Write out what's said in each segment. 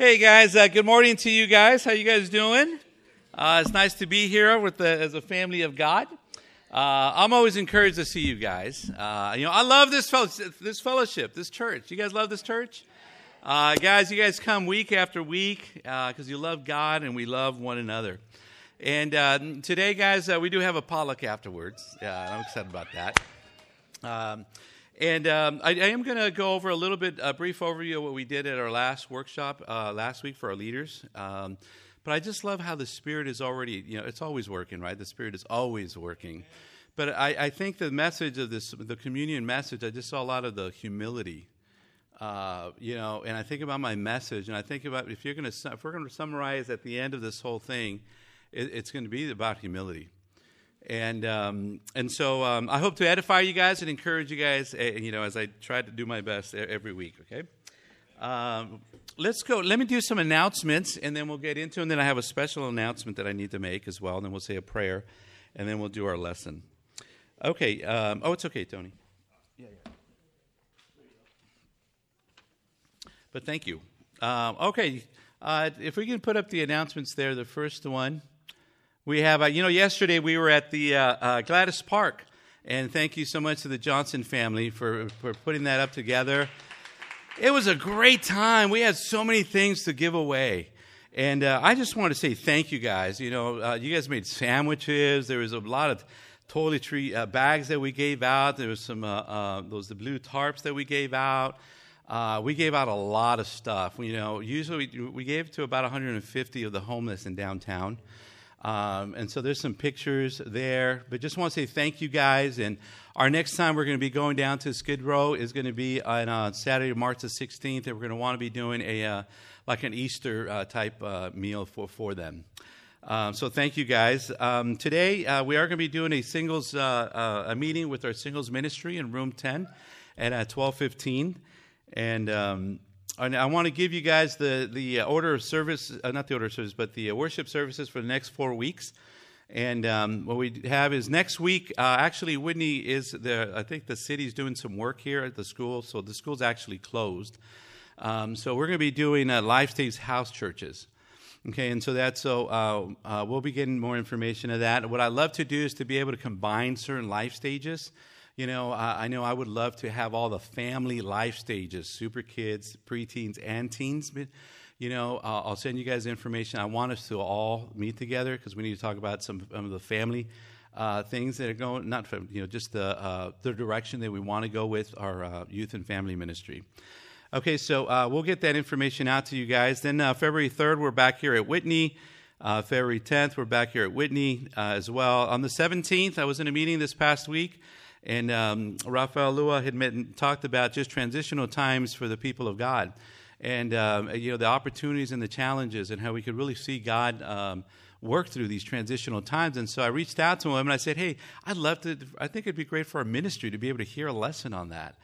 Hey guys, uh, good morning to you guys. How you guys doing? Uh, it's nice to be here with the, as a family of God. Uh, I'm always encouraged to see you guys. Uh, you know, I love this fellowship, this fellowship, this church. You guys love this church, uh, guys. You guys come week after week because you love God and we love one another. And uh, today, guys, we do have a pollock afterwards. Yeah, I'm excited about that. Um, and um, I, I, am going to go over a little bit, a brief overview of what we did at our last workshop uh, last week for our leaders. Um, but I just love how the Spirit is already, you know, it's always working, right? The Spirit is always working. But I, I think the message of this, the communion message, I just saw a lot of the humility. Uh, you know, and I think about my message, and I think about if you're going to, if we're going to summarize at the end of this whole thing, it, it's going to be about humility and um, and so um, I hope to edify you guys and encourage you guys. Uh, you know, as I try to do my best every week. Okay. Um, let's go. Let me do some announcements, and then we'll get into. And then I have a special announcement that I need to make as well. And then we'll say a prayer, and then we'll do our lesson. Okay. Um, oh, it's okay, Tony. Yeah, yeah. But thank you. Um, okay. Uh, if we can put up the announcements there, the first one. We have, uh, you know, yesterday we were at the uh, uh, Gladys Park, and thank you so much to the Johnson family for, for putting that up together. It was a great time. We had so many things to give away. And uh, I just want to say thank you guys. You know, uh, you guys made sandwiches. There was a lot of toiletry uh, bags that we gave out. There was some, those the blue tarps that we gave out. we gave out a lot of stuff. You know, usually we, we gave to about 150 of the homeless in downtown. Um, and so there's some pictures there. But just want to say thank you guys. And our next time we're going to be going down to Skid Row is going to be on uh, Saturday, March the 16th. And we're going to want to be doing a uh, like an Easter uh, type uh, meal for, for them. Um, so thank you guys. Um, today uh, we are going to be doing a singles uh, a meeting with our singles ministry in room 10 and at 12:15. And um, and I want to give you guys the, the uh, order of service, uh, not the order of service, but the uh, worship services for the next four weeks. And um, what we have is next week, uh, actually, Whitney is the, I think the city's doing some work here at the school, so the school's actually closed. Um, so we're going to be doing uh, Life Stays house churches. Okay, and so that's so uh, uh, we'll be getting more information of that. What I love to do is to be able to combine certain life stages. You know, I, I know I would love to have all the family life stages, super kids, preteens, and teens. You know, uh, I'll send you guys information. I want us to all meet together because we need to talk about some, some of the family uh, things that are going, not from, you know, just the, uh, the direction that we want to go with our uh, youth and family ministry. Okay, so uh, we'll get that information out to you guys. Then uh, February 3rd, we're back here at Whitney. February 10th, we're back here at Whitney as well. On the 17th, I was in a meeting this past week. And um, Raphael Lua had met, talked about just transitional times for the people of God, and um, you know the opportunities and the challenges, and how we could really see God um, work through these transitional times. And so I reached out to him and I said, "Hey, I'd love to. I think it'd be great for our ministry to be able to hear a lesson on that."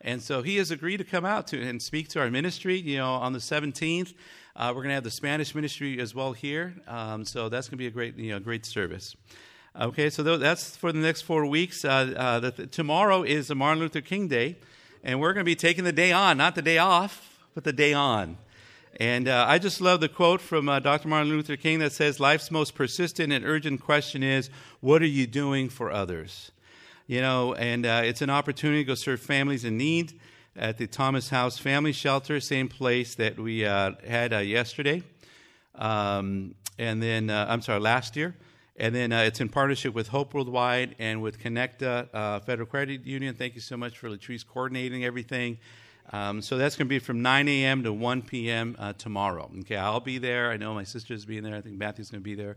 And so he has agreed to come out to and speak to our ministry. You know, on the 17th, uh, we're going to have the Spanish ministry as well here. Um, so that's going to be a great, you know, great service. Okay, so that's for the next four weeks. Uh, uh, the, tomorrow is Martin Luther King Day, and we're going to be taking the day on, not the day off, but the day on. And uh, I just love the quote from uh, Dr. Martin Luther King that says, Life's most persistent and urgent question is, What are you doing for others? You know, and uh, it's an opportunity to go serve families in need at the Thomas House Family Shelter, same place that we uh, had yesterday. Um, and then, I'm sorry, last year. And then uh, it's in partnership with Hope Worldwide and with Kinecta uh, Federal Credit Union. Thank you so much for Latrice coordinating everything. Um, so that's going to be from 9 a.m. to 1 p.m. Uh, tomorrow. Okay, I'll be there. I know my sister's being there. I think Matthew's going to be there.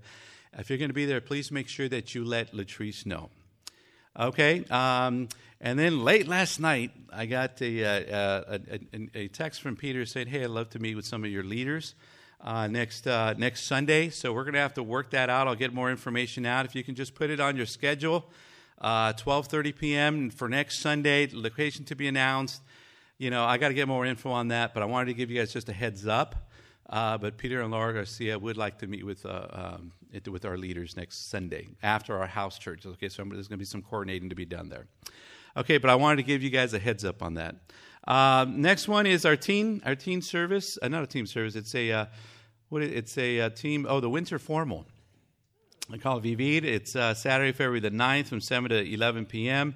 If you're going to be there, please make sure that you let Latrice know. Okay, um, and then late last night, I got a, uh, a, a, a text from Peter saying, "Hey, I'd love to meet with some of your leaders." Uh, next uh, next Sunday. So we're going to have to work that out. I'll get more information out. If you can just put it on your schedule, 12:30 uh, p.m. for next Sunday. Location to be announced. You know, I got to get more info on that, but I wanted to give you guys just a heads up. Uh, but Peter and Laura Garcia would like to meet with uh, um, with our leaders next Sunday after our house church. Okay, so there's going to be some coordinating to be done there. Okay, but I wanted to give you guys a heads up on that. Uh, next one is our teen our teen service. Uh, not a team service. It's a uh, what? It's a uh, team. Oh, the winter formal. I call it Vivid. It's uh, Saturday, February the 9th from 7 to 11 p.m.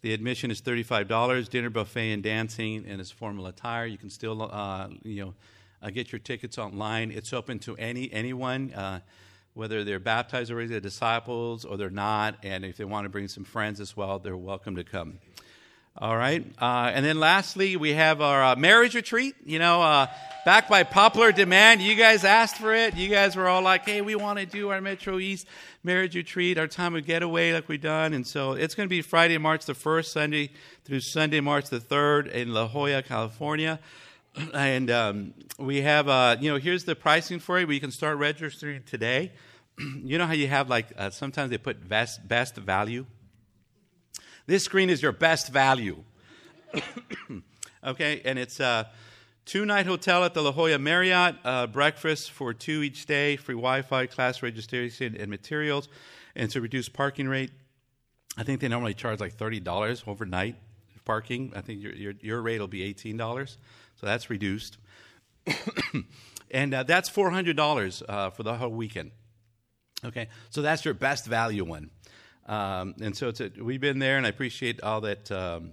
The admission is $35, dinner buffet and dancing, and it's formal attire. You can still, uh, you know, uh, get your tickets online. It's open to any anyone, whether they're baptized already, they're disciples, or they're not. And if they want to bring some friends as well, they're welcome to come. All right. Uh, and then lastly, we have our uh, marriage retreat. You know, uh, back by popular demand. You guys asked for it. You guys were all like, hey, we want to do our Metro East marriage retreat, our time of getaway like we've done. And so it's going to be Friday, March the 1st, Sunday through Sunday, March the 3rd in La Jolla, California. And um, we have, uh, you know, here's the pricing for it. We can start registering today. you know how you have like, uh, sometimes they put best, best value this screen is your best value. okay, and it's a two night hotel at the La Jolla Marriott, uh, breakfast for two each day, free Wi Fi, class registration, and materials, and to reduce parking rate. I think they normally charge like $30 overnight parking. I think your, your, your rate will be $18, so that's reduced. and uh, that's $400 uh, for the whole weekend. Okay, so that's your best value one. Um, and so a, we've been there, and I appreciate all that um,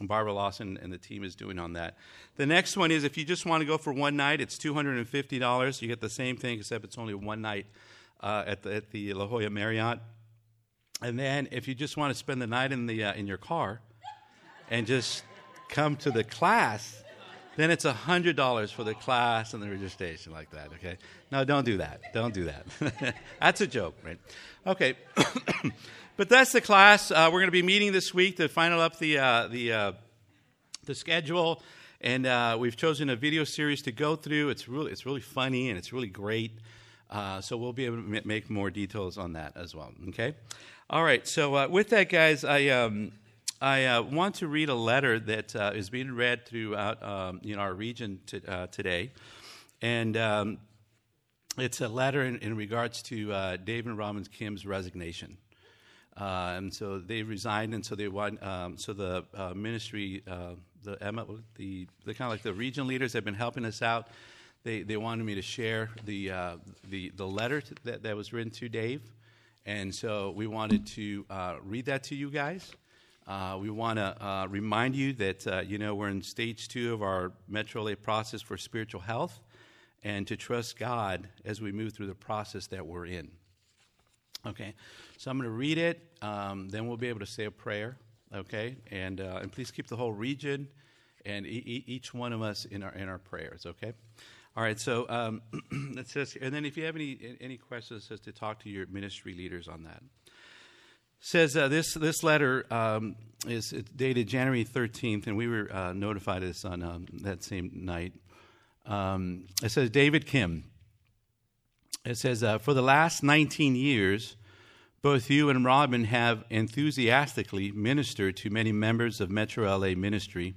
Barbara Lawson and the team is doing on that. The next one is if you just want to go for one night, it's $250. You get the same thing, except it's only one night uh, at, the, at the La Jolla Marriott. And then if you just want to spend the night in, the, uh, in your car and just come to the class, then it's $100 for the class and the registration like that, okay? No, don't do that. Don't do that. That's a joke, right? Okay. But that's the class. Uh, we're going to be meeting this week to final up the, uh, the, uh, the schedule. And uh, we've chosen a video series to go through. It's really, it's really funny and it's really great. Uh, so we'll be able to make more details on that as well. Okay? All right. So uh, with that, guys, I, um, I want to read a letter that is being read throughout um, know, our region to, today. And um, it's a letter in, in regards to Dave and Robbins Kim's resignation. Uh, and so they resigned, and so they. Um, so the uh, ministry, uh, the the the kind of like the region leaders have been helping us out. They they wanted me to share the uh, the the letter that that was written to Dave, and so we wanted to uh, read that to you guys. Uh, we want to remind you that you know we're in stage two of our Metro LA process for spiritual health, and to trust God as we move through the process that we're in. Okay, so I'm going to read it. Um, then we'll be able to say a prayer. Okay, and uh, and please keep the whole region and e- each one of us in our in our prayers. Okay. All right. So um, it says, and then if you have any any questions, it says to talk to your ministry leaders on that. Says uh, this this letter um, is dated January 13th, and we were uh, notified of this on um, that same night. Um, it says David Kim. It says, uh, For the last 19 years, both you and Robin have enthusiastically ministered to many members of Metro LA Ministry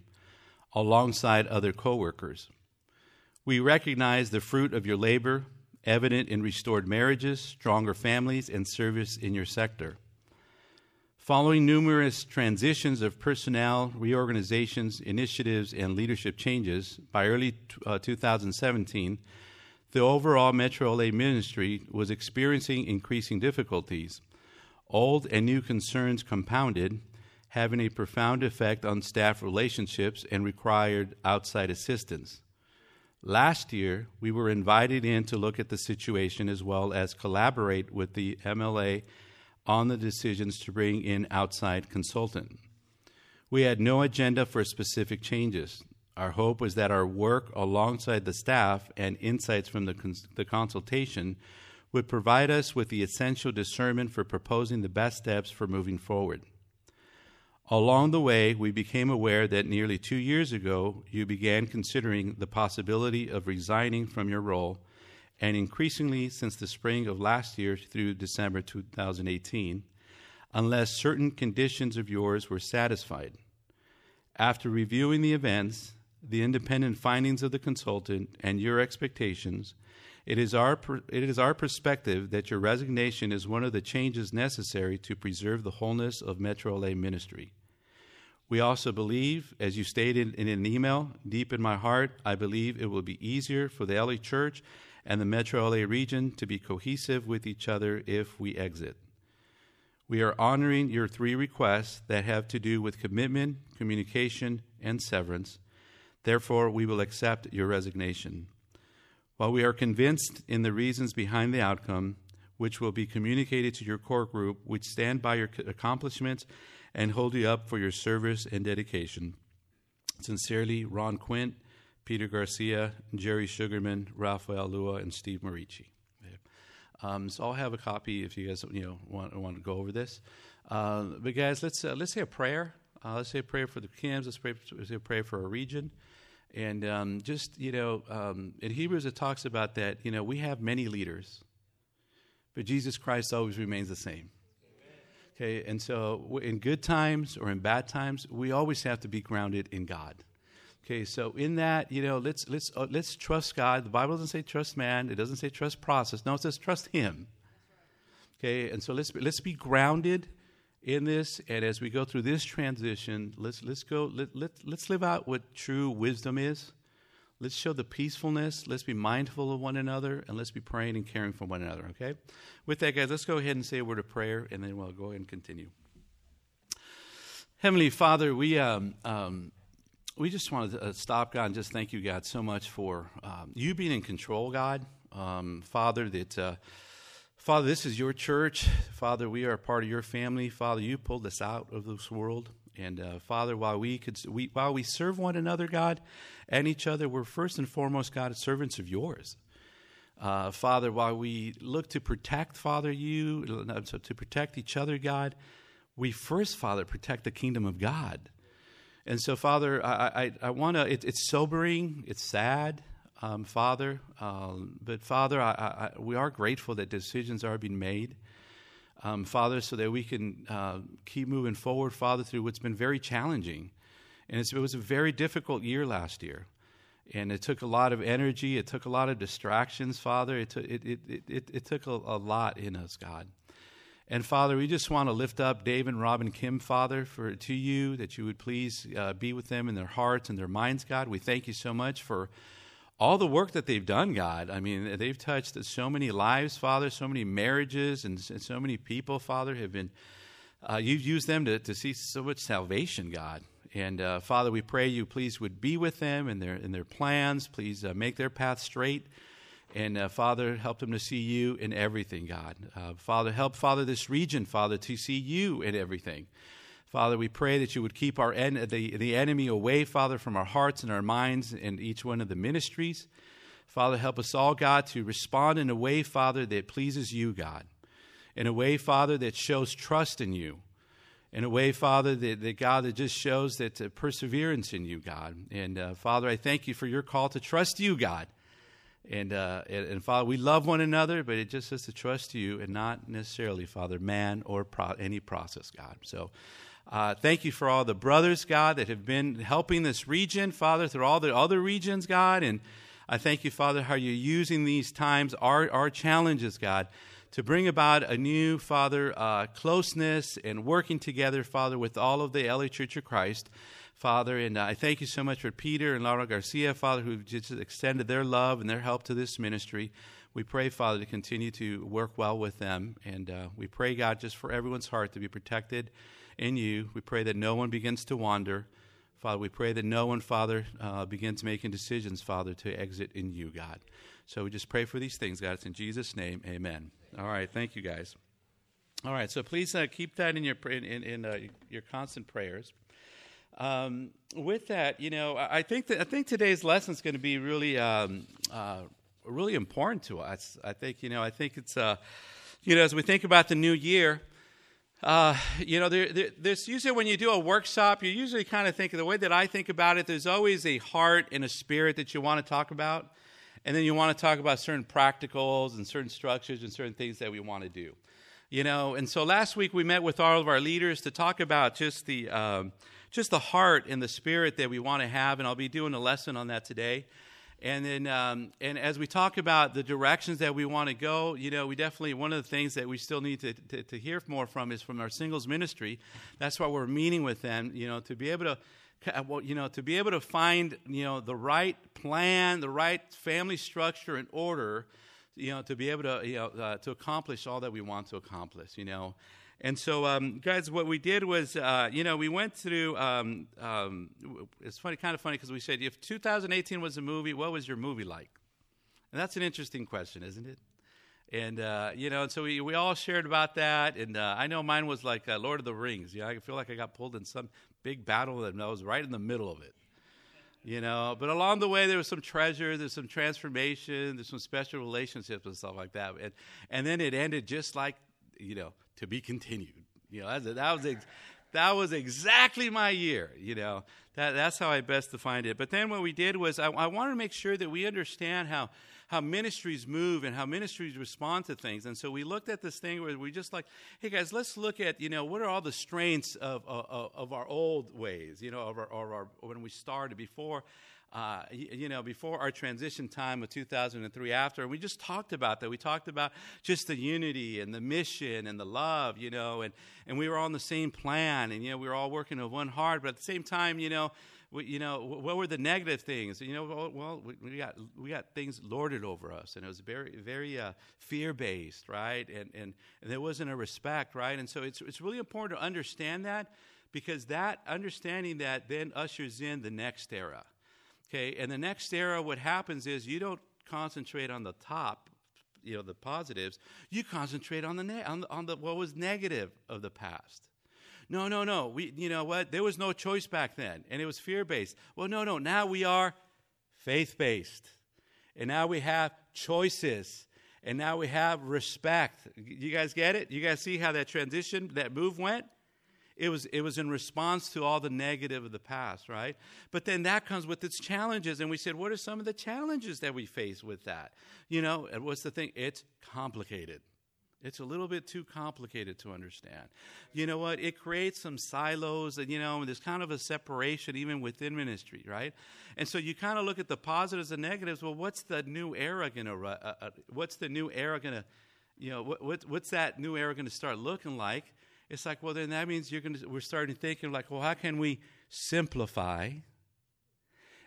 alongside other co workers. We recognize the fruit of your labor, evident in restored marriages, stronger families, and service in your sector. Following numerous transitions of personnel, reorganizations, initiatives, and leadership changes, by early uh, 2017, the overall Metro LA ministry was experiencing increasing difficulties. Old and new concerns compounded, having a profound effect on staff relationships and required outside assistance. Last year, we were invited in to look at the situation as well as collaborate with the MLA on the decisions to bring in outside consultant. We had no agenda for specific changes. Our hope was that our work alongside the staff and insights from the, cons- the consultation would provide us with the essential discernment for proposing the best steps for moving forward. Along the way, we became aware that nearly two years ago, you began considering the possibility of resigning from your role, and increasingly since the spring of last year through December 2018, unless certain conditions of yours were satisfied. After reviewing the events, the independent findings of the consultant, and your expectations, it is, our, it is our perspective that your resignation is one of the changes necessary to preserve the wholeness of Metro LA ministry. We also believe, as you stated in an email, deep in my heart, I believe it will be easier for the LA Church and the Metro LA region to be cohesive with each other if we exit. We are honoring your three requests that have to do with commitment, communication, and severance. Therefore, we will accept your resignation. While we are convinced in the reasons behind the outcome, which will be communicated to your core group, which stand by your accomplishments and hold you up for your service and dedication. Sincerely, Ron Quint, Peter Garcia, Jerry Sugarman, Rafael Lua, and Steve Marici. Um, so I'll have a copy if you guys you know want, want to go over this. Uh, but guys, let's uh, let's say a prayer. Uh, let's say a prayer for the Kims. Let's pray. Let's say a prayer for our region. And um, just you know, um, in Hebrews it talks about that. You know, we have many leaders, but Jesus Christ always remains the same. Okay, and so in good times or in bad times, we always have to be grounded in God. Okay, so in that, you know, let's let's uh, let's trust God. The Bible doesn't say trust man. It doesn't say trust process. No, it says trust Him. Okay, and so let's let's be grounded in this, and as we go through this transition, let's let's go let, let let's live out what true wisdom is. Let's show the peacefulness. Let's be mindful of one another, and let's be praying and caring for one another. Okay. With that, guys, let's go ahead and say a word of prayer, and then we'll go ahead and continue. Heavenly Father, we um, um, we just want to uh, stop, God, and just thank you, God, so much for um, you being in control, God. Um, Father, that uh, Father, this is your church. Father, we are part of your family. Father, you pulled us out of this world. And uh, Father, while we could, we, while we serve one another, God, and each other, we're first and foremost, God, servants of yours. Uh, Father, while we look to protect, Father, you, to protect each other, God, we first, Father, protect the kingdom of God. And so, Father, I, I, I want to, it, it's sobering, it's sad, um, Father, um, but Father, I, we are grateful that decisions are being made. Um, Father, so that we can uh, keep moving forward, Father, through what's been very challenging. And it was a very difficult year last year. And it took a lot of energy, it took a lot of distractions, Father. It, took, it, it, it, it took a, a lot in us, God. And Father, we just want to lift up Dave and Robin Kim, Father, for to you that you would please uh, be with them in their hearts and their minds, God. We thank you so much for all the work that they've done, God. I mean, they've touched so many lives, Father, so many marriages, and, so many people, Father, have been. Uh, you've used them to, to see so much salvation, God. And uh, Father, we pray you please would be with them in their in their plans. Please uh, make their path straight. And uh, Father, help them to see you in everything, God. Uh, Father, help, Father, this region, Father, to see you in everything. Father, we pray that you would keep our en- the, the enemy away, Father, from our hearts and our minds and each one of the ministries. Father, help us all, God, to respond in a way, Father, that pleases you, God. In a way, Father, that shows trust in you. In a way, Father, that, that God, that just shows that uh, perseverance in you, God. And uh, Father, I thank you for your call to trust you, God. And, uh, and, and, Father, we love one another, but it just says to trust you and not necessarily, Father, man or pro- any process, God. So uh, thank you for all the brothers, God, that have been helping this region, Father, through all the other regions, God. And I thank you, Father, how you're using these times, our, our challenges, God, to bring about a new, Father, uh, closeness and working together, Father, with all of the LA Church of Christ. Father. And I thank you so much for Peter and Laura Garcia, Father, who've just extended their love and their help to this ministry. We pray, Father, to continue to work well with them. And uh, we pray, God, just for everyone's heart to be protected in you. We pray that no one begins to wander. Father, we pray that no one, Father, uh, begins making decisions, Father, to exit in you, God. So we just pray for these things, God. It's in Jesus' name, amen. All right, thank you, guys. All right, so please uh, keep that in your in, in uh, your constant prayers. Um, with that, you know, I think that I think today's lesson is going to be really, um, uh, really important to us. I think, you know, I think it's, uh, you know, as we think about the new year, uh, you know, there, there, there's usually when you do a workshop, you usually kind of think of the way that I think about it. There's always a heart and a spirit that you want to talk about, and then you want to talk about certain practicals and certain structures and certain things that we want to do. You know, and so last week we met with all of our leaders to talk about just the um, just the heart and the spirit that we want to have, and I'll be doing a lesson on that today. And then, um, and as we talk about the directions that we want to go, you know, we definitely one of the things that we still need to, to, to hear more from is from our singles ministry. That's why we're meeting with them, you know, to be able to you know, to be able to find, you know, the right plan, the right family structure and order, you know, to be able to, you know, uh, to accomplish all that we want to accomplish, you know. And so, um, guys, what we did was, uh, you know, we went through. Um, um, it's funny, kind of funny, because we said, if 2018 was a movie, what was your movie like? And that's an interesting question, isn't it? And uh, you know, and so we, we all shared about that. And uh, I know mine was like uh, Lord of the Rings. You know, I feel like I got pulled in some big battle, and I was right in the middle of it. You know, but along the way there was some treasure, there's some transformation, there's some special relationships and stuff like that. And and then it ended just like you know to be continued. You know, that, that was ex- that was exactly my year. You know, that that's how I best defined it. But then what we did was I, I wanted to make sure that we understand how how ministries move and how ministries respond to things. And so we looked at this thing where we just like, hey guys, let's look at you know what are all the strengths of of, of our old ways. You know, of our, of our when we started before uh, you know, before our transition time of 2003 after. We just talked about that. We talked about just the unity and the mission and the love, you know, and, and we were all on the same plan and, you know, we were all working with one heart. But at the same time, you know, we, you know, what were the negative things? You know, well, we, we got we got things lorded over us, and it was very very uh, fear based, right? And, and and there wasn't a respect, right? And so it's it's really important to understand that because that understanding that then ushers in the next era. Okay, and the next era, what happens is you don't concentrate on the top, you know, the positives. You concentrate on the ne- on the, on the what was negative of the past. No, no, no. We, you know what? There was no choice back then, and it was fear based. Well, no, no. Now we are faith based, and now we have choices, and now we have respect. You guys get it? You guys see how that transition, that move went? It was, it was in response to all the negative of the past, right? But then that comes with its challenges. And we said, what are some of the challenges that we face with that? You know, what's the thing? It's complicated. It's a little bit too complicated to understand. You know what? It creates some silos, and you know, there's kind of a separation even within ministry, right? And so you kind of look at the positives and negatives. Well, what's the new era to? Uh, uh, what's the new era to? You know, what, what, what's that new era going to start looking like? It's like, well, then that means you're going to, we're starting thinking like, well, how can we simplify?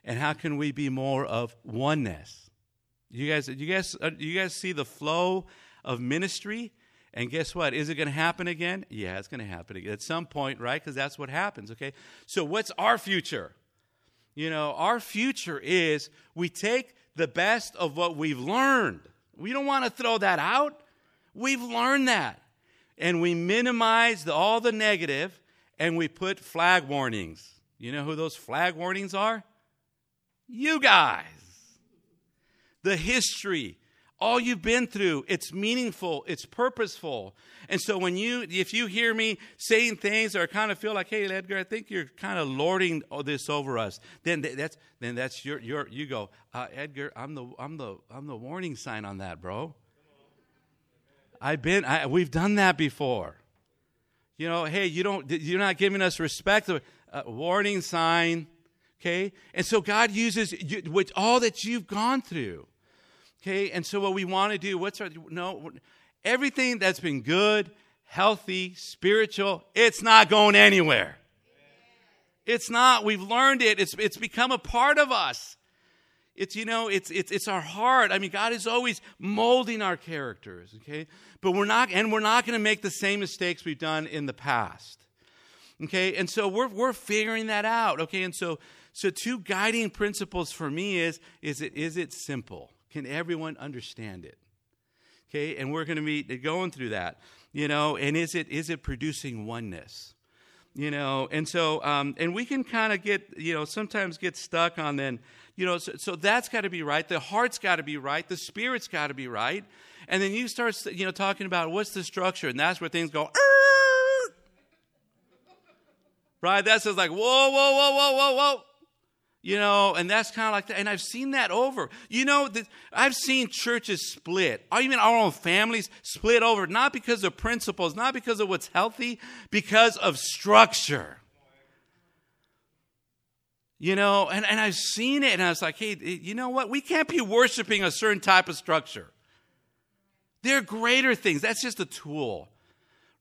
And how can we be more of oneness? You guys, you guys, uh, you guys see the flow of ministry? And guess what? Is it going to happen again? Yeah, it's going to happen again at some point, right? Because that's what happens, okay? So, what's our future? You know, our future is we take the best of what we've learned. We don't want to throw that out. We've learned that and we minimize the, all the negative and we put flag warnings. You know who those flag warnings are? You guys. The history, all you've been through, it's meaningful, it's purposeful. And so when you if you hear me saying things or kind of feel like, hey Edgar, I think you're kind of lording this over us, then that's then that's your your you go, uh, Edgar, I'm the I'm the I'm the warning sign on that, bro. I've been, I, we've done that before. You know, hey, you don't, you're not giving us respect. A warning sign, okay? And so God uses you, with all that you've gone through, okay? And so what we want to do, what's our, no, everything that's been good, healthy, spiritual, it's not going anywhere. It's not. We've learned it. It's, it's become a part of us. It's, you know, it's, it's, it's our heart. I mean, God is always molding our characters, okay? But we're not, and we're not going to make the same mistakes we've done in the past. Okay? And so we're, we're figuring that out, okay? And so, so two guiding principles for me is, is it, is it simple? Can everyone understand it? Okay? And we're going to be going through that, you know, and is it, is it producing oneness? you know and so um, and we can kind of get you know sometimes get stuck on then you know so, so that's got to be right the heart's got to be right the spirit's got to be right and then you start you know talking about what's the structure and that's where things go right that's just like whoa whoa whoa whoa whoa whoa you know, and that's kind of like that. And I've seen that over. You know, the, I've seen churches split, even our own families split over, not because of principles, not because of what's healthy, because of structure. You know, and, and I've seen it, and I was like, hey, you know what? We can't be worshiping a certain type of structure. There are greater things. That's just a tool,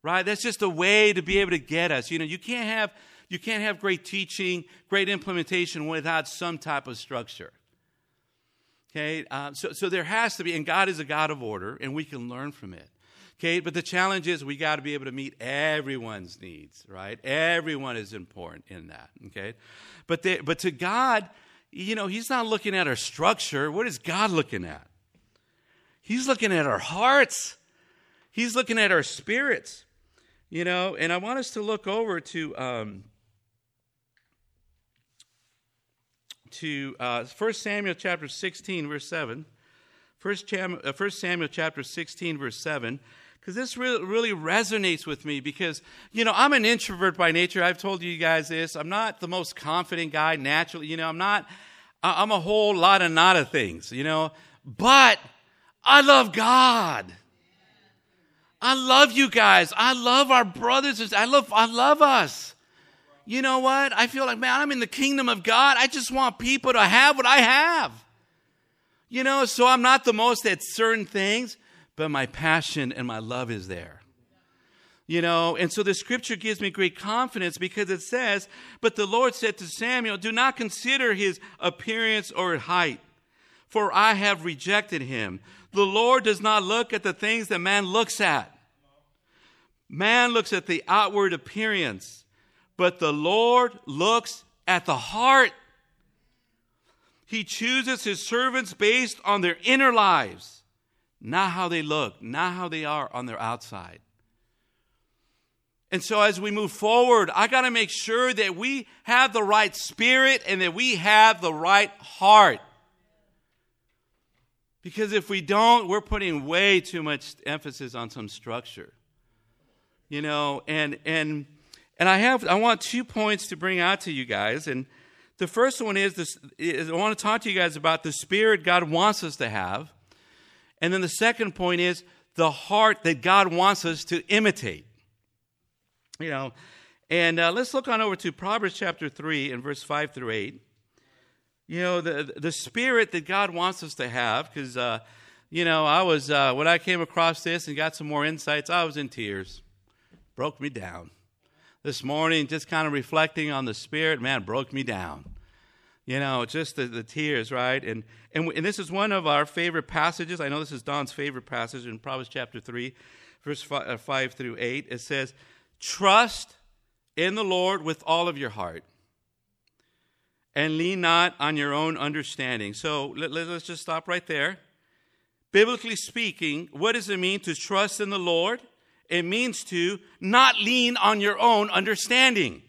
right? That's just a way to be able to get us. You know, you can't have you can't have great teaching, great implementation without some type of structure. Okay, uh, so so there has to be, and God is a God of order, and we can learn from it. Okay, but the challenge is we got to be able to meet everyone's needs, right? Everyone is important in that. Okay, but the, but to God, you know, He's not looking at our structure. What is God looking at? He's looking at our hearts. He's looking at our spirits. You know, and I want us to look over to um, to uh, 1 Samuel chapter 16, verse 7. 1 uh, Samuel chapter 16, verse 7 because this really, really resonates with me because, you know, I'm an introvert by nature. I've told you guys this. I'm not the most confident guy naturally. You know, I'm not, I'm a whole lot of not of things, you know, but I love God. I love you guys. I love our brothers. I love, I love us. You know what? I feel like, man, I'm in the kingdom of God. I just want people to have what I have. You know, so I'm not the most at certain things, but my passion and my love is there. You know, and so the scripture gives me great confidence because it says, But the Lord said to Samuel, Do not consider his appearance or height, for I have rejected him. The Lord does not look at the things that man looks at. Man looks at the outward appearance, but the Lord looks at the heart. He chooses his servants based on their inner lives not how they look, not how they are on their outside. And so as we move forward, I got to make sure that we have the right spirit and that we have the right heart. Because if we don't, we're putting way too much emphasis on some structure. You know, and and and I have I want two points to bring out to you guys and the first one is this is I want to talk to you guys about the spirit God wants us to have. And then the second point is the heart that God wants us to imitate. You know, and uh, let's look on over to Proverbs chapter 3 and verse 5 through 8. You know, the, the spirit that God wants us to have, because, uh, you know, I was, uh, when I came across this and got some more insights, I was in tears. Broke me down. This morning, just kind of reflecting on the spirit, man, broke me down. You know, just the, the tears, right? And, and, and this is one of our favorite passages. I know this is Dawn's favorite passage in Proverbs chapter 3, verse 5, uh, 5 through 8. It says, Trust in the Lord with all of your heart and lean not on your own understanding. So let, let, us just stop right there. Biblically speaking, what does it mean to trust in the Lord? It means to not lean on your own understanding.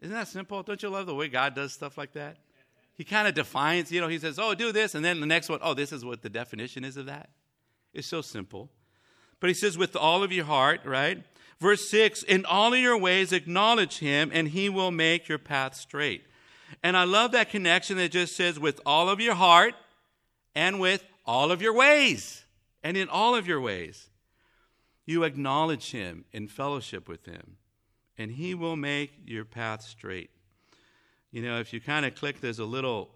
Isn't that simple? Don't you love the way God does stuff like that? He kind of defines, you know, he says, oh, do this. And then the next one, oh, this is what the definition is of that. It's so simple. But he says, with all of your heart, right? Verse 6 In all of your ways, acknowledge him, and he will make your path straight. And I love that connection that just says, with all of your heart and with all of your ways. And in all of your ways, you acknowledge him in fellowship with him and He will make your path straight. You know, if you kind of click, there's a little,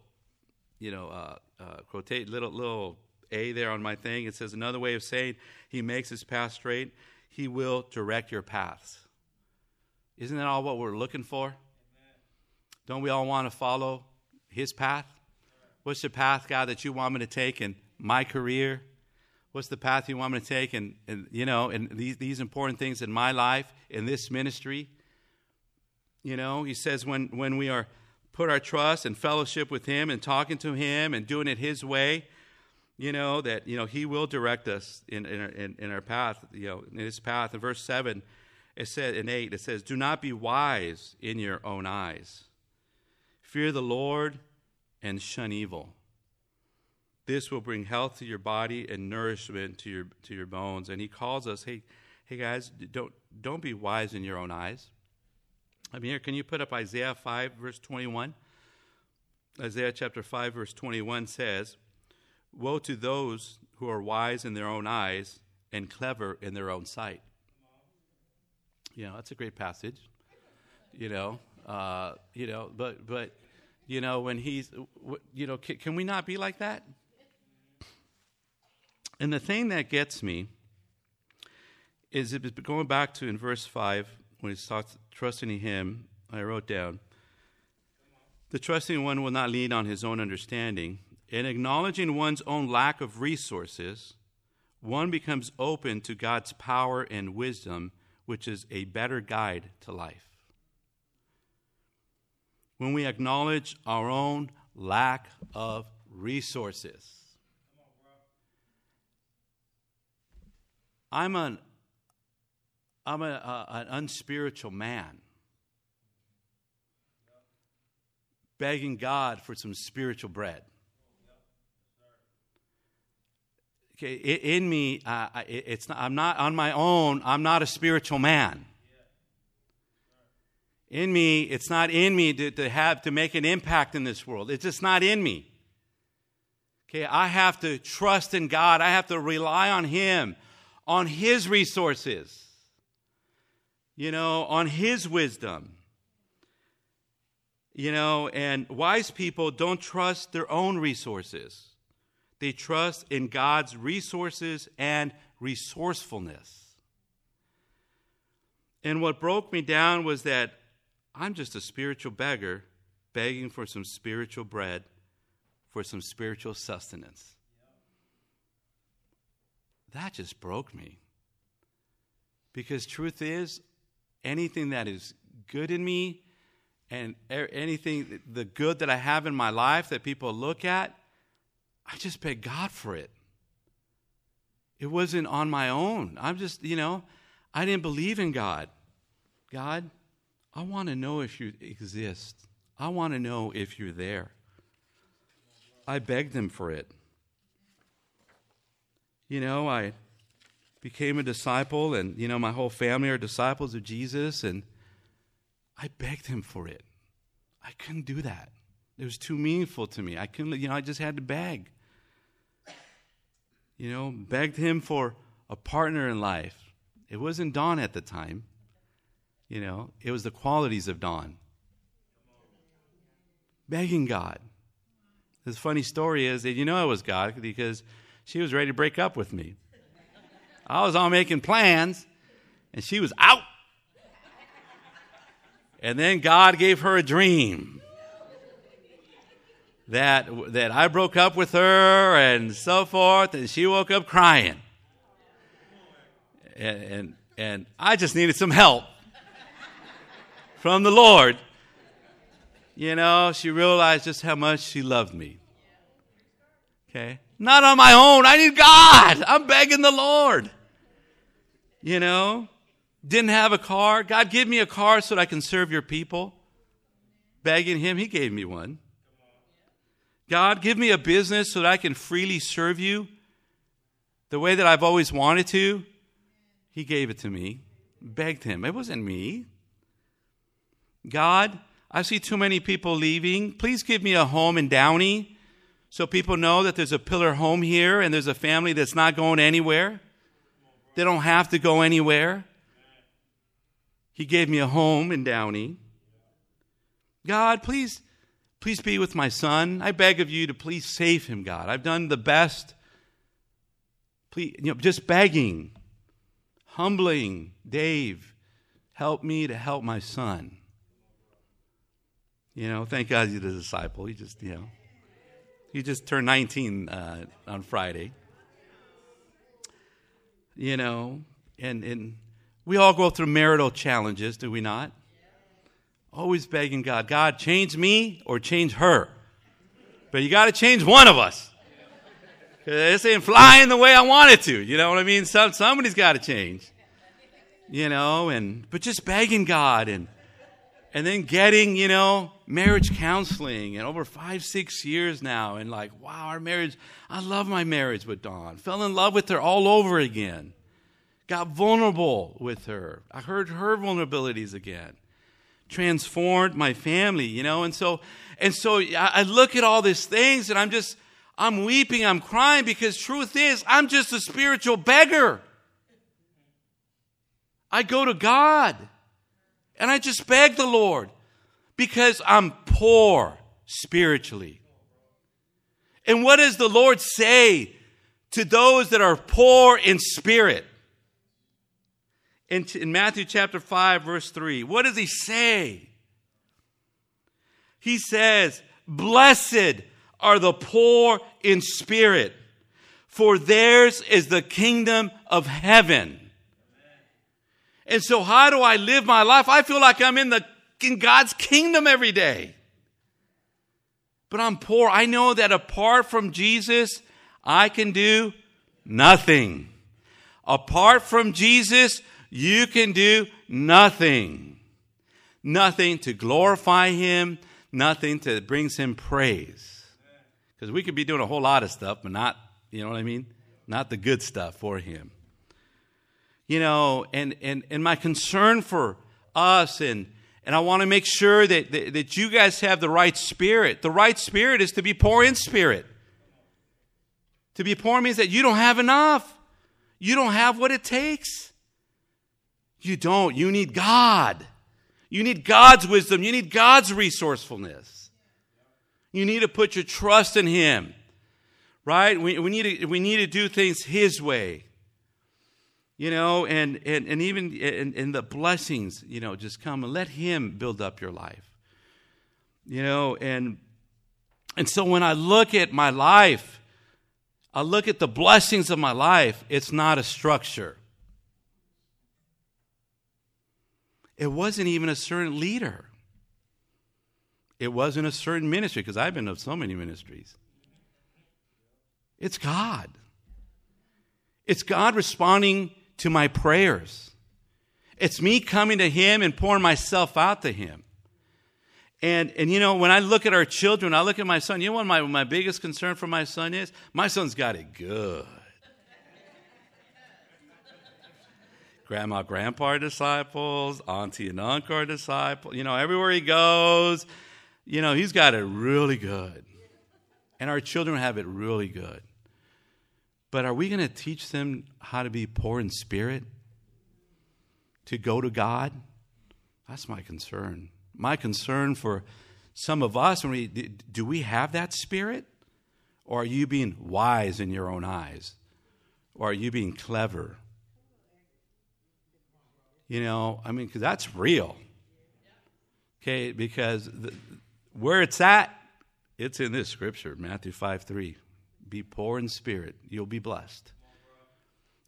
you know, uh, uh, little little a there on my thing. It says another way of saying He makes His path straight. He will direct your paths. Isn't that all what we're looking for? Amen. Don't we all want to follow His path? What's the path, God, that you want me to take in my career, what's the path you want me to take? And, and you know and these, these important things in my life in this ministry. You know he says when when we are put our trust and fellowship with him and talking to him and doing it his way you know that you know he will direct us in in our, in, in our path you know in his path. In verse 7 it said in 8 it says do not be wise in your own eyes. Fear the lord and shun evil this will bring health to your body and nourishment to your to your bones. And he calls us, hey, hey guys, don't don't be wise in your own eyes. I mean, here, can you put up Isaiah 5, verse 21? Isaiah chapter 5, verse 21 says, Woe to those who are wise in their own eyes and clever in their own sight. You know, that's a great passage. You know, Uh, you know, but but you know when he's you know can, can we not be like that? And the thing that gets me is it, going back to in verse five when he starts trusting in Him. I wrote down the trusting one will not lean on his own understanding. In acknowledging one's own lack of resources, one becomes open to God's power and wisdom, which is a better guide to life. When we acknowledge our own lack of resources, I'm an, I'm a, a, an unspiritual man. begging God for some spiritual bread. Okay, in me, uh, it's not, I'm not on my own. I'm not a spiritual man. In me, it's not in me to, to have to make an impact in this world. It's just not in me. Okay, I have to trust in God. I have to rely on Him, on His resources, you know, on His wisdom. You know, and wise people don't trust their own resources. They trust in God's resources and resourcefulness. And what broke me down was that I'm just a spiritual beggar begging for some spiritual bread, for some spiritual sustenance. That just broke me. Because truth is, anything that is good in me and anything, the good that I have in my life that people look at, I just beg God for it. It wasn't on my own. I'm just, you know, I didn't believe in God. God, I want to know if you exist. I want to know if you're there. I begged him for it. You know, I became a disciple, and, you know, my whole family are disciples of Jesus, and I begged him for it. I couldn't do that. It was too meaningful to me. I couldn't, you know, I just had to beg. You know, begged him for a partner in life. It wasn't Dawn at the time. You know, it was the qualities of Dawn. Begging God. This funny story is that you know it was God because she was ready to break up with me. I was all making plans, and she was out. And then God gave her a dream that, that I broke up with her and so forth, and she woke up crying. And, and, and I just needed some help from the Lord. You know, she realized just how much she loved me. Okay? Not on my own. I need God. I'm begging the Lord. You know? Didn't have a car. God, give me a car so that I can serve your people. Begging Him, He gave me one. God, give me a business so that I can freely serve you the way that I've always wanted to. He gave it to me. Begged Him. It wasn't me. God, I see too many people leaving. Please give me a home in Downey so people know that there's a pillar home here and there's a family that's not going anywhere. They don't have to go anywhere. He gave me a home in Downey. God, please, please be with my son. I beg of you to please save him, God. I've done the best. Please, you know, just begging, humbling, Dave, help me to help my son. You know, thank God he's a disciple. He just, you know, he just turned 19 uh, on Friday. You know, and, and we all go through marital challenges, do we not? Always begging God, God, change me or change her. But you got to change one of us. This ain't flying the way I want it to. You know what I mean? Some, somebody's got to change. You know, and but just begging God and and then getting, you know, marriage counseling and over five, six years now, and like, wow, our marriage, I love my marriage with Dawn. Fell in love with her all over again got vulnerable with her. I heard her vulnerabilities again. Transformed my family, you know, and so and so I look at all these things and I'm just I'm weeping, I'm crying because truth is I'm just a spiritual beggar. I go to God and I just beg the Lord, Because I'm poor spiritually. And what does the Lord say to those that are poor in spirit? In, in Matthew chapter 5, verse 3, what does he say? He says, Blessed are the poor in spirit, for theirs is the kingdom of heaven. And so, how do I live my life? I feel like I'm in the in God's kingdom every day. But I'm poor. I know that apart from Jesus, I can do nothing. Apart from Jesus, you can do nothing. Nothing to glorify Him, nothing that brings Him praise. Because we could be doing a whole lot of stuff, but not, you know what I mean? Not the good stuff for Him. You know, and, and, and my concern for us and and I want to make sure that, that, that, you guys have the right spirit. The right spirit is to be poor in spirit. To be poor means that you don't have enough. You don't have what it takes. You don't. You need God. You need God's wisdom. You need God's resourcefulness. You need to put your trust in Him. Right? We, we, need, to, we need to do things His way you know, and, and, and even in, the blessings, you know, just come and let Him build up your life. You know, and and so when I look at my life, I look at the blessings of my life, it's not a structure. It wasn't even a certain leader. It wasn't a certain ministry, because I've been of so many ministries. It's God. It's God responding to my prayers. It's me coming to Him and pouring myself out to Him. And, and you know, when I look at our children, I look at my son, you know what my, my biggest concern for my son is? My son's got it good. Grandma, grandpa are disciples, auntie and uncle are disciples. You know, everywhere he goes, you know, he's got it really good. And our children have it really good. But are we going to teach them how to be poor in spirit? To go to God? That's my concern. My concern for some of us, when we, do we have that spirit? Or are you being wise in your own eyes? Or are you being clever? You know, I mean, because that's real. Okay, because the, where it's at, it's in this scripture, Matthew 5 3. Be poor in spirit, you'll be blessed.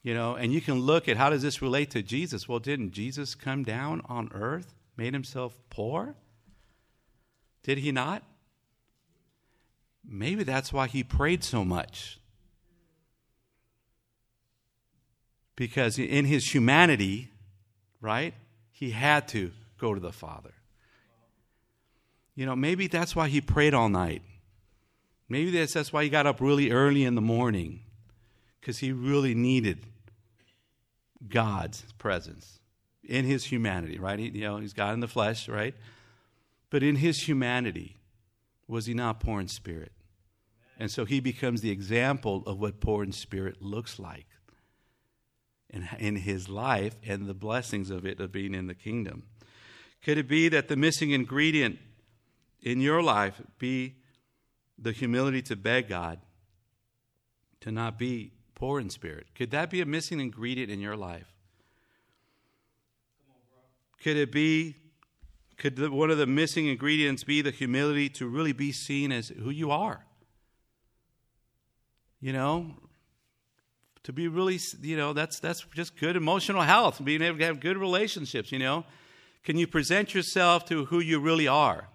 You know, and you can look at how does this relate to Jesus? Well, didn't Jesus come down on earth, made himself poor? Did he not? Maybe that's why he prayed so much. Because in his humanity, right, he had to go to the Father. You know, maybe that's why he prayed all night. Maybe that's, why he got up really early in the morning, because he really needed God's presence in his humanity, right? He, you know, he's God in the flesh, right? But in his humanity, was he not poor in spirit? And so he becomes the example of what poor in spirit looks like in, in his life and the blessings of it of being in the kingdom. Could it be that the missing ingredient in your life be the humility to beg God to not be poor in spirit? Could that be a missing ingredient in your life? Could it be, could one of the missing ingredients be the humility to really be seen as who you are? You know, to be really, you know, that's, that's just good emotional health, being able to have good relationships, you know. Can you present yourself to who you really are?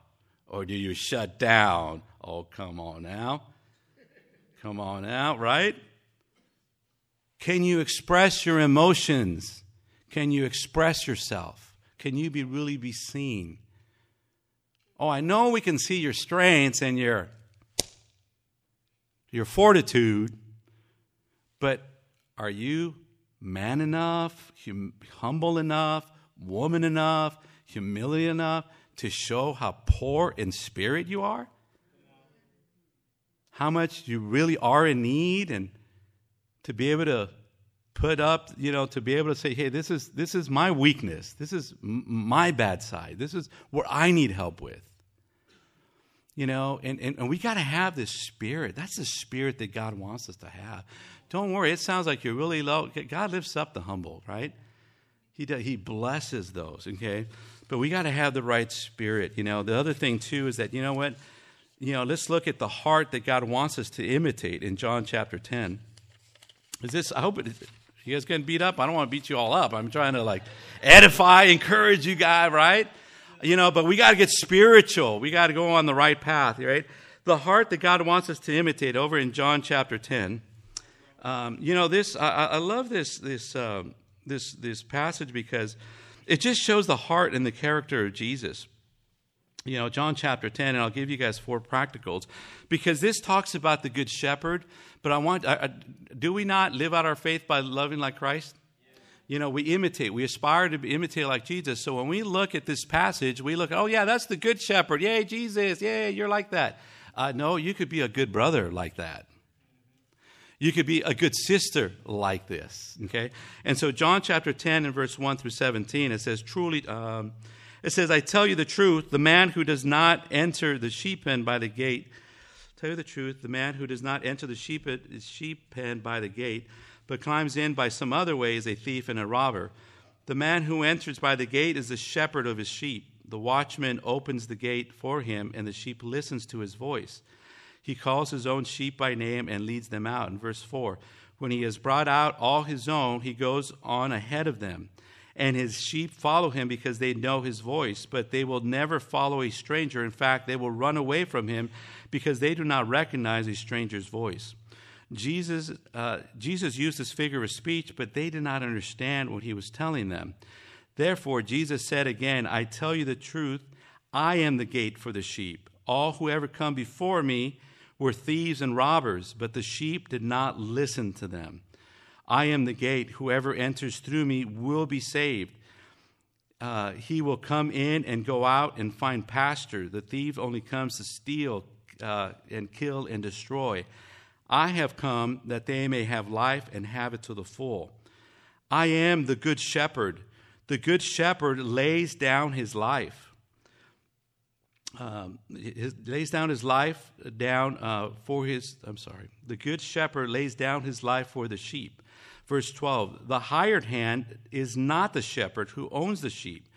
Or do you shut down Oh, come on now. Come on now, right? Can you express your emotions? Can you express yourself? Can you be really be seen? Oh, I know we can see your strengths and your your fortitude, but are you man enough, hum, humble enough, woman enough, humility enough to show how poor in spirit you are? How much you really are in need and to be able to put up, you know, to be able to say, hey, this is, this is my weakness. This is m- my bad side. This is what I need help with. You know, and, and, and we got to have this spirit. That's the spirit that God wants us to have. Don't worry, it sounds like you're really low. God lifts up the humble, right? He, does, he blesses those, okay? But we got to have the right spirit. You know, the other thing, too, is that, you know what? You know, let's look at the heart that God wants us to imitate in John chapter 10. Is this, I hope it, you guys getting beat up? I don't want to beat you all up. I'm trying to like edify, encourage you guys, right? You know, but we got to get spiritual. We got to go on the right path, right? The heart that God wants us to imitate over in John chapter 10. Um, you know, this, I, I love this, this, um, this, this passage because it just shows the heart and the character of Jesus you know, John chapter 10, and I'll give you guys four practicals because this talks about the good shepherd. But I want, I, I, do we not live out our faith by loving like Christ? You know, we imitate, we aspire to imitate like Jesus. So when we look at this passage, we look, oh, yeah, that's the good shepherd. Yay, Jesus. Yay, you're like that. Uh, no, you could be a good brother like that. You could be a good sister like this. Okay? And so, John chapter 10 and verse 1 through 17, it says, truly, um, it says, I tell you the truth, the man who does not enter the sheep pen by the gate, tell you the truth, the man who does not enter the sheep, sheep pen by the gate, but climbs in by some other way is a thief and a robber. The man who enters by the gate is the shepherd of his sheep. The watchman opens the gate for him, and the sheep listens to his voice. He calls his own sheep by name and leads them out. In verse 4, when he has brought out all his own, he goes on ahead of them and his sheep follow him because they know his voice, but they will never follow a stranger. In fact, they will run away from him because they do not recognize a stranger's voice. Jesus, uh, Jesus used this figure of speech, but they did not understand what he was telling them. Therefore, Jesus said again, I tell you the truth, I am the gate for the sheep. All who ever come before me were thieves and robbers, but the sheep did not listen to them. I am the gate. Whoever enters through me will be saved. Uh, he will come in and go out and find pasture. The thief only comes to steal uh, and kill and destroy. I have come that they may have life and have it to the full. I am the good shepherd. The good shepherd lays down his life. Um, his, lays down his life down uh, for his. I'm sorry. The good shepherd lays down his life for the sheep. Verse 12 The hired hand is not the shepherd who owns the sheep.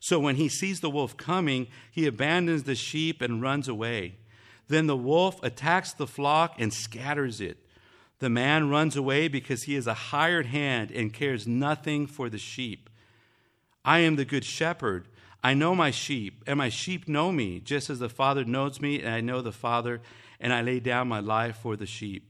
So when he sees the wolf coming, he abandons the sheep and runs away. Then the wolf attacks the flock and scatters it. The man runs away because he is a hired hand and cares nothing for the sheep. I am the good shepherd. I know my sheep, and my sheep know me, just as the Father knows me, and I know the Father, and I lay down my life for the sheep.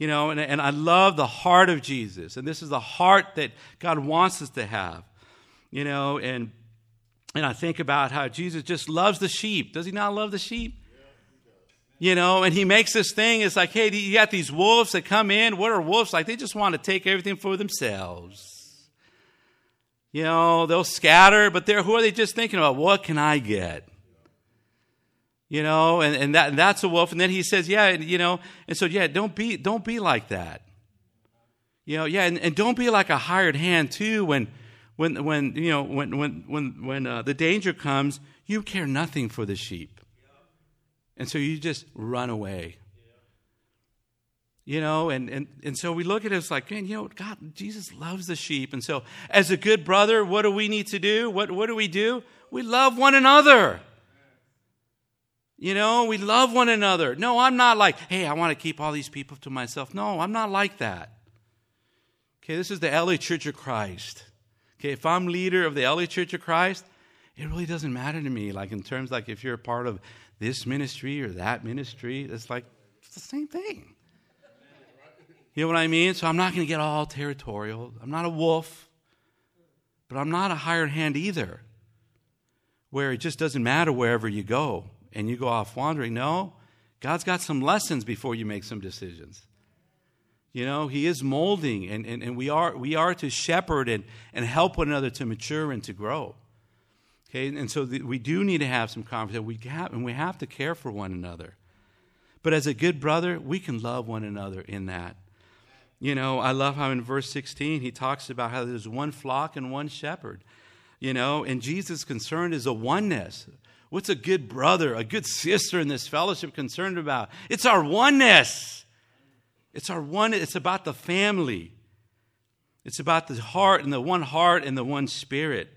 You know, and, and I love the heart of Jesus. And this is the heart that God wants us to have. You know, and and I think about how Jesus just loves the sheep. Does he not love the sheep? you know, and he makes this thing. It's like, hey, you got these wolves that come in. What are wolves like? They just want to take everything for themselves. You know, they'll scatter, but they're who are they just thinking about? What can I get? You know, and, and, that, and that's a wolf. And then he says, yeah, you know, and so, yeah, don't be, don't be like that. You know, yeah, and, and don't be like a hired hand too when, when, when, you know, when, when, when, when uh, the danger comes, you care nothing for the sheep. And so you just run away. You know, and, and, and so we look at it as like, man, you know, God, Jesus loves the sheep. And so, as a good brother, what do we need to do? What, what do we do? We love one another. You know, we love one another. No, I'm not like, hey, I want to keep all these people to myself. No, I'm not like that. Okay, this is the LA Church of Christ. Okay, if I'm leader of the LA Church of Christ, it really doesn't matter to me. Like in terms like if you're a part of this ministry or that ministry, it's like it's the same thing. You know what I mean? So I'm not going to get all territorial. I'm not a wolf, but I'm not a hired hand either, where it just doesn't matter wherever you go and you go off wandering. No, God's got some lessons before you make some decisions. You know, He is molding, and, and, and we, are, we are to shepherd and, and help one another to mature and to grow. Okay, and so the, we do need to have some conversation. We have, and we have to care for one another. But as a good brother, we can love one another in that. You know, I love how in verse 16 he talks about how there's one flock and one shepherd. You know, and Jesus' concern is a oneness. What's a good brother, a good sister in this fellowship concerned about? It's our oneness. It's our one, it's about the family. It's about the heart and the one heart and the one spirit.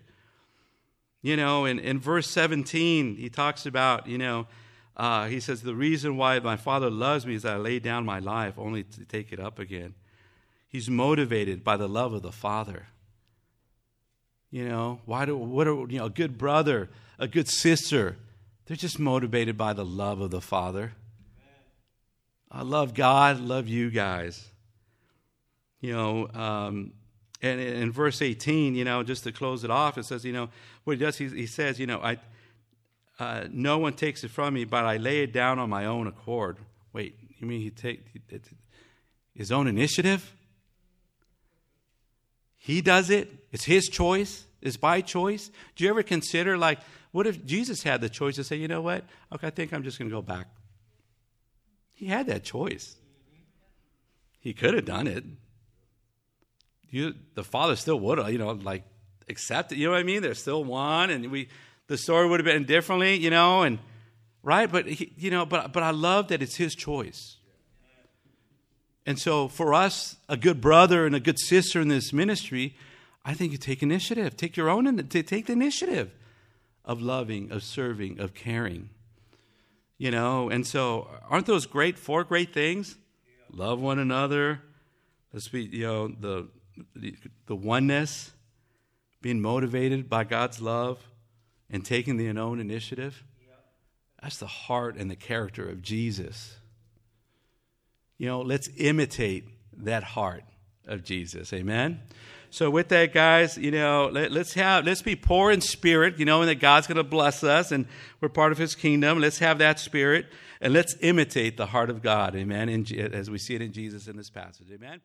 You know, in, in verse 17, he talks about, you know, uh, he says, The reason why my Father loves me is that I lay down my life only to take it up again. He's motivated by the love of the Father. You know, why do, what are, you know, a good brother, a good sister, they're just motivated by the love of the Father. I love God, love you guys. You know, um, and in verse 18, you know, just to close it off, it says, you know, what he does, he, he says, you know, I, uh, no one takes it from me, but I lay it down on my own accord. Wait, you mean he take his own initiative? He does it. It's his choice. It's by choice. Do you ever consider like, what if Jesus had the choice to say, you know what? Okay, I think I'm just going to go back. He had that choice. He could have done it. You, the father still would have, you know, like accepted. You know what I mean? There's still one, and we the story would have been differently, you know, and right. But he, you know, but but I love that it's his choice. And so for us, a good brother and a good sister in this ministry, I think you take initiative. Take your own, take the initiative of loving, of serving, of caring. You know, and so aren't those great, four great things? Love one another. Let's be, you know, the, the, the oneness, being motivated by God's love and taking the own initiative. That's the heart and the character of Jesus. You know, let's imitate that heart of Jesus. Amen. So with that, guys, you know, let, us have let's be poor in spirit, you know, and that God's going to bless us, and we're part of His kingdom. Let's have that spirit, and let's imitate the heart of God. Amen. In, as we see it in Jesus in this passage. Amen.